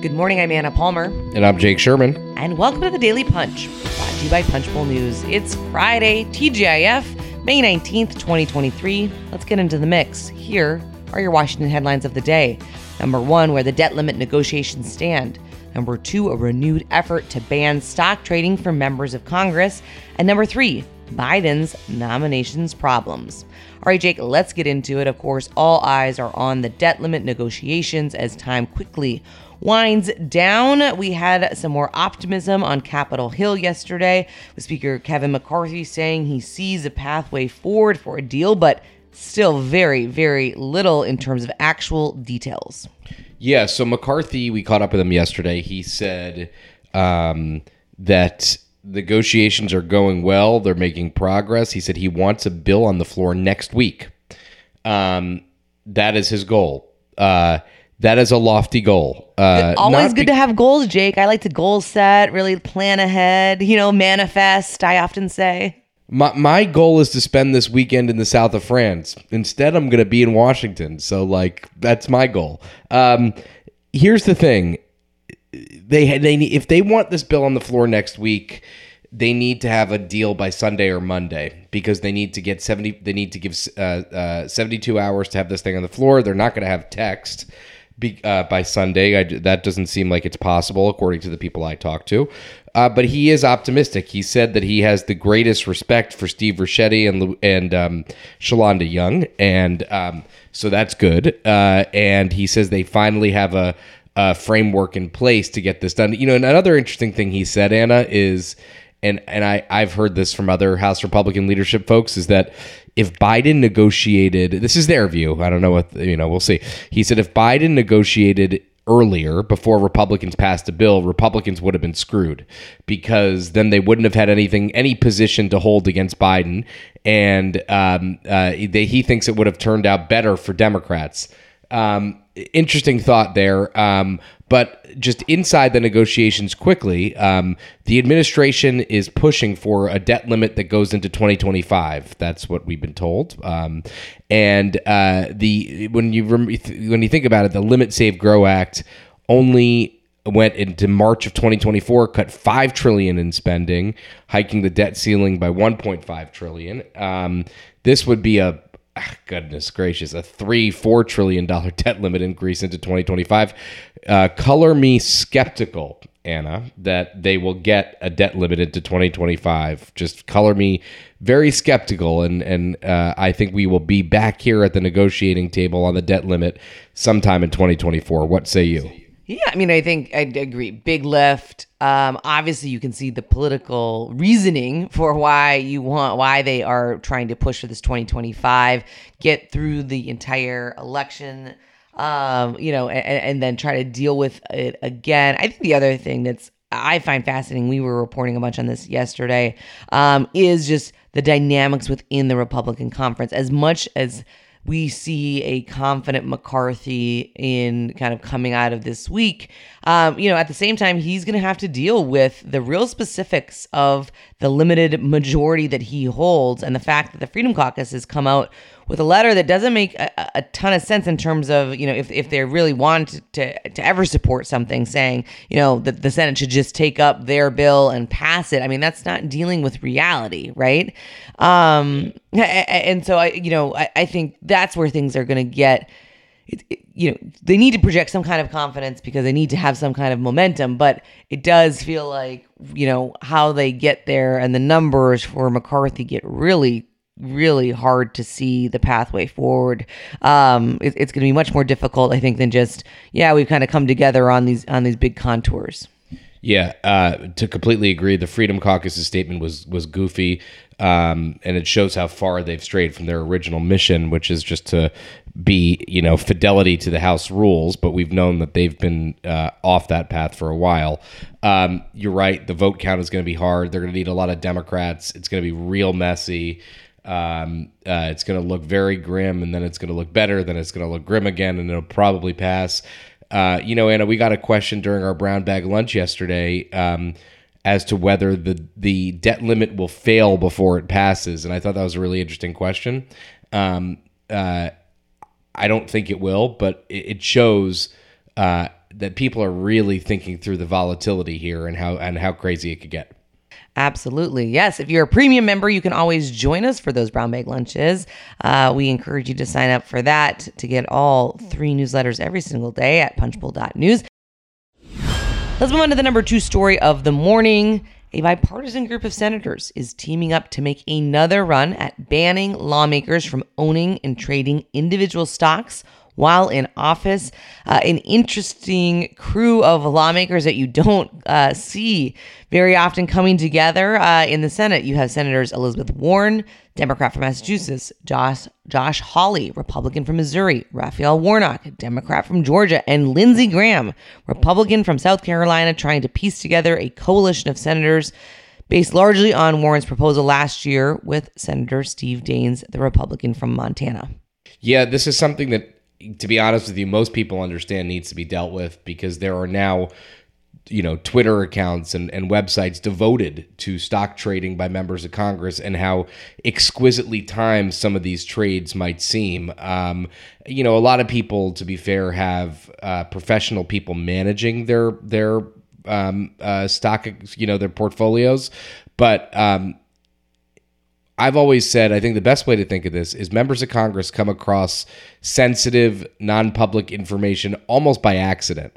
Good morning, I'm Anna Palmer. And I'm Jake Sherman. And welcome to the Daily Punch, brought to you by Punchbowl News. It's Friday, TGIF, May 19th, 2023. Let's get into the mix. Here are your Washington headlines of the day. Number one, where the debt limit negotiations stand. Number two, a renewed effort to ban stock trading for members of Congress. And number three, Biden's nominations problems. All right, Jake, let's get into it. Of course, all eyes are on the debt limit negotiations as time quickly winds down. We had some more optimism on Capitol Hill yesterday, with Speaker Kevin McCarthy saying he sees a pathway forward for a deal, but still very, very little in terms of actual details. Yeah, so McCarthy, we caught up with him yesterday. He said um, that negotiations are going well, they're making progress. He said he wants a bill on the floor next week. Um, that is his goal. Uh, that is a lofty goal. Uh, Always good be- to have goals, Jake. I like to goal set, really plan ahead, you know, manifest, I often say. My, my goal is to spend this weekend in the south of France. Instead, I'm going to be in Washington. So, like, that's my goal. Um, here's the thing they they if they want this bill on the floor next week, they need to have a deal by Sunday or Monday because they need to get 70 they need to give uh, uh, 72 hours to have this thing on the floor. They're not going to have text be, uh, by Sunday. I, that doesn't seem like it's possible according to the people I talked to. Uh, but he is optimistic. He said that he has the greatest respect for Steve Ricchetti and and um, Shalanda Young, and um, so that's good. Uh, and he says they finally have a uh, framework in place to get this done. You know, another interesting thing he said, Anna, is and and I I've heard this from other House Republican leadership folks is that if Biden negotiated, this is their view. I don't know what you know. We'll see. He said if Biden negotiated earlier before Republicans passed a bill, Republicans would have been screwed because then they wouldn't have had anything, any position to hold against Biden, and um, uh, they, he thinks it would have turned out better for Democrats. Um, interesting thought there. Um, but just inside the negotiations quickly, um, the administration is pushing for a debt limit that goes into 2025. That's what we've been told. Um, and uh, the when you when you think about it, the Limit Save Grow Act only went into March of 2024, cut five trillion in spending, hiking the debt ceiling by 1.5 trillion. Um, this would be a goodness gracious, a three, four trillion dollar debt limit increase into 2025. Uh, color me skeptical, Anna, that they will get a debt limit into 2025. Just color me very skeptical, and and uh, I think we will be back here at the negotiating table on the debt limit sometime in 2024. What say you? Yeah, I mean, I think I agree. Big lift. Um, obviously, you can see the political reasoning for why you want, why they are trying to push for this 2025, get through the entire election, um, you know, and, and then try to deal with it again. I think the other thing that's I find fascinating, we were reporting a bunch on this yesterday, um, is just the dynamics within the Republican conference. As much as we see a confident McCarthy in kind of coming out of this week. Um, you know, at the same time, he's going to have to deal with the real specifics of the limited majority that he holds and the fact that the Freedom Caucus has come out with a letter that doesn't make a, a, ton of sense in terms of you know if, if they really want to to ever support something saying you know that the senate should just take up their bill and pass it i mean that's not dealing with reality right um and so i you know i, I think that's where things are going to get it, it, you know they need to project some kind of confidence because they need to have some kind of momentum but it does feel like you know how they get there and the numbers for mccarthy get really really hard to see the pathway forward. Um, it, it's going to be much more difficult, I think, than just yeah, we've kind of come together on these on these big contours. Yeah, uh, to completely agree. The Freedom Caucus's statement was was goofy, um, and it shows how far they've strayed from their original mission, which is just to be, you know, fidelity to the House rules. But we've known that they've been uh, off that path for a while. Um, you're right. The vote count is going to be hard. They're going to need a lot of Democrats. It's going to be real messy. Um, uh, it's going to look very grim, and then it's going to look better. Then it's going to look grim again, and it'll probably pass. Uh, you know, Anna, we got a question during our brown bag lunch yesterday um, as to whether the the debt limit will fail before it passes, and I thought that was a really interesting question. Um, uh, I don't think it will, but it, it shows uh, that people are really thinking through the volatility here and how and how crazy it could get. Absolutely. Yes. If you're a premium member, you can always join us for those brown bag lunches. Uh, we encourage you to sign up for that to get all three newsletters every single day at punchbowl.news. Let's move on to the number two story of the morning. A bipartisan group of senators is teaming up to make another run at banning lawmakers from owning and trading individual stocks while in office. Uh, an interesting crew of lawmakers that you don't uh, see very often coming together uh, in the Senate. You have Senators Elizabeth Warren, Democrat from Massachusetts, Josh, Josh Hawley, Republican from Missouri, Raphael Warnock, Democrat from Georgia, and Lindsey Graham, Republican from South Carolina, trying to piece together a coalition of senators based largely on Warren's proposal last year with Senator Steve Daines, the Republican from Montana. Yeah, this is something that to be honest with you, most people understand needs to be dealt with because there are now, you know, Twitter accounts and, and websites devoted to stock trading by members of Congress and how exquisitely timed some of these trades might seem. Um, you know, a lot of people, to be fair, have uh, professional people managing their their um, uh, stock, you know, their portfolios, but um, I've always said I think the best way to think of this is members of Congress come across sensitive, non-public information almost by accident.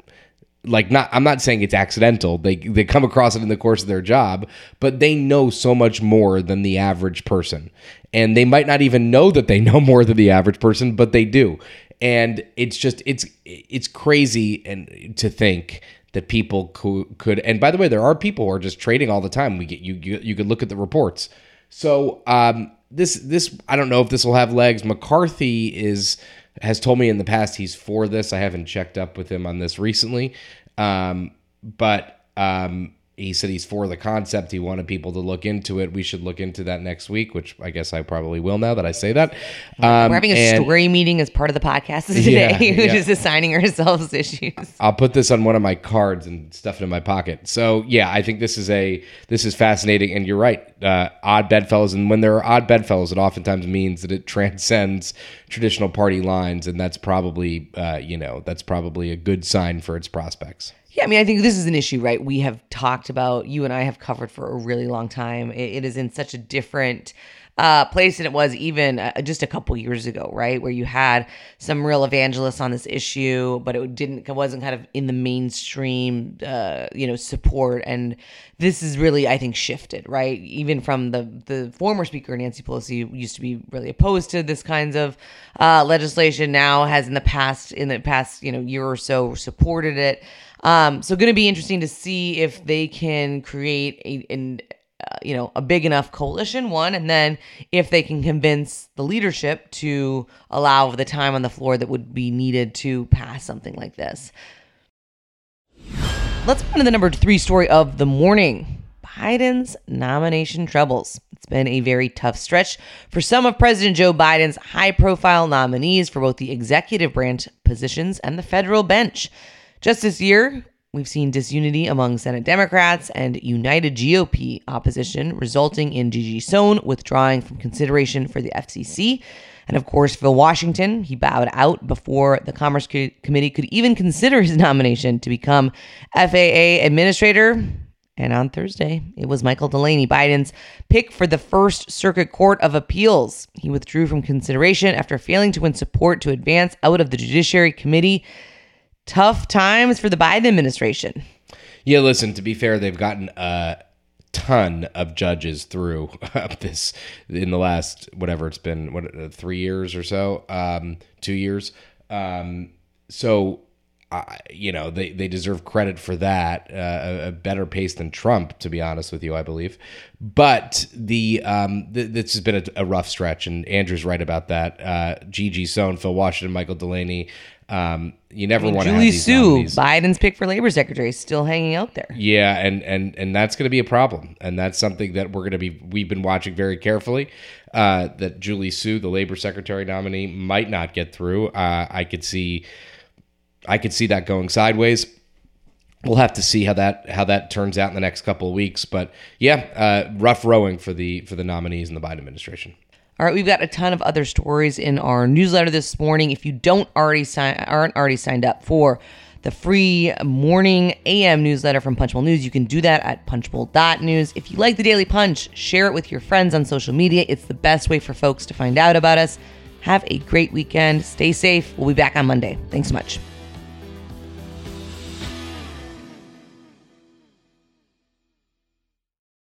Like not I'm not saying it's accidental. They they come across it in the course of their job, but they know so much more than the average person. And they might not even know that they know more than the average person, but they do. And it's just it's it's crazy and to think that people could, could and by the way there are people who are just trading all the time. We get you you, you could look at the reports so um, this this I don't know if this will have legs. McCarthy is has told me in the past he's for this. I haven't checked up with him on this recently, um, but um, he said he's for the concept. He wanted people to look into it. We should look into that next week, which I guess I probably will now that I say that. Um, We're having a and, story meeting as part of the podcast today, yeah, which yeah. is assigning ourselves issues. I'll put this on one of my cards and stuff it in my pocket. So yeah, I think this is a this is fascinating, and you're right. Uh, odd bedfellows, and when there are odd bedfellows, it oftentimes means that it transcends traditional party lines, and that's probably uh, you know that's probably a good sign for its prospects. Yeah, I mean, I think this is an issue, right? We have talked about, you and I have covered for a really long time. it, it is in such a different uh, place than it was even uh, just a couple years ago, right? Where you had some real evangelists on this issue, but it didn't, it wasn't kind of in the mainstream, uh, you know, support. And this is really, I think, shifted, right? Even from the the former speaker Nancy Pelosi used to be really opposed to this kinds of uh, legislation. Now has in the past, in the past, you know, year or so, supported it. Um, so going to be interesting to see if they can create a, uh, you know, a big enough coalition, one, and then if they can convince the leadership to allow the time on the floor that would be needed to pass something like this. Let's move on to the number three story of the morning. Biden's nomination troubles. It's been a very tough stretch for some of President Joe Biden's high profile nominees for both the executive branch positions and the federal bench. Just this year, we've seen disunity among Senate Democrats and united GOP opposition, resulting in Gigi Sohn withdrawing from consideration for the FCC. And of course, Phil Washington, he bowed out before the Commerce Committee could even consider his nomination to become FAA administrator. And on Thursday, it was Michael Delaney, Biden's pick for the First Circuit Court of Appeals. He withdrew from consideration after failing to win support to advance out of the Judiciary Committee tough times for the Biden administration. Yeah, listen, to be fair, they've gotten a ton of judges through this in the last whatever it's been, what uh, three years or so, um, two years. Um, so, uh, you know, they, they deserve credit for that. Uh, a, a, better pace than Trump, to be honest with you, I believe. But the um, th- this has been a, a, rough stretch, and Andrew's right about that. Uh, Gigi Sohn, Phil Washington, Michael Delaney, um, you never I mean, want to Julie have Su, nominees. Biden's pick for labor secretary, is still hanging out there. Yeah, and and and that's going to be a problem, and that's something that we're going to be we've been watching very carefully. Uh, that Julie Su, the labor secretary nominee, might not get through. Uh, I could see, I could see that going sideways. We'll have to see how that how that turns out in the next couple of weeks. But yeah, uh, rough rowing for the for the nominees in the Biden administration. All right, we've got a ton of other stories in our newsletter this morning. If you don't already sign, aren't already signed up for the free morning AM newsletter from Punchbowl News. You can do that at punchbowl.news. If you like the Daily Punch, share it with your friends on social media. It's the best way for folks to find out about us. Have a great weekend. Stay safe. We'll be back on Monday. Thanks so much.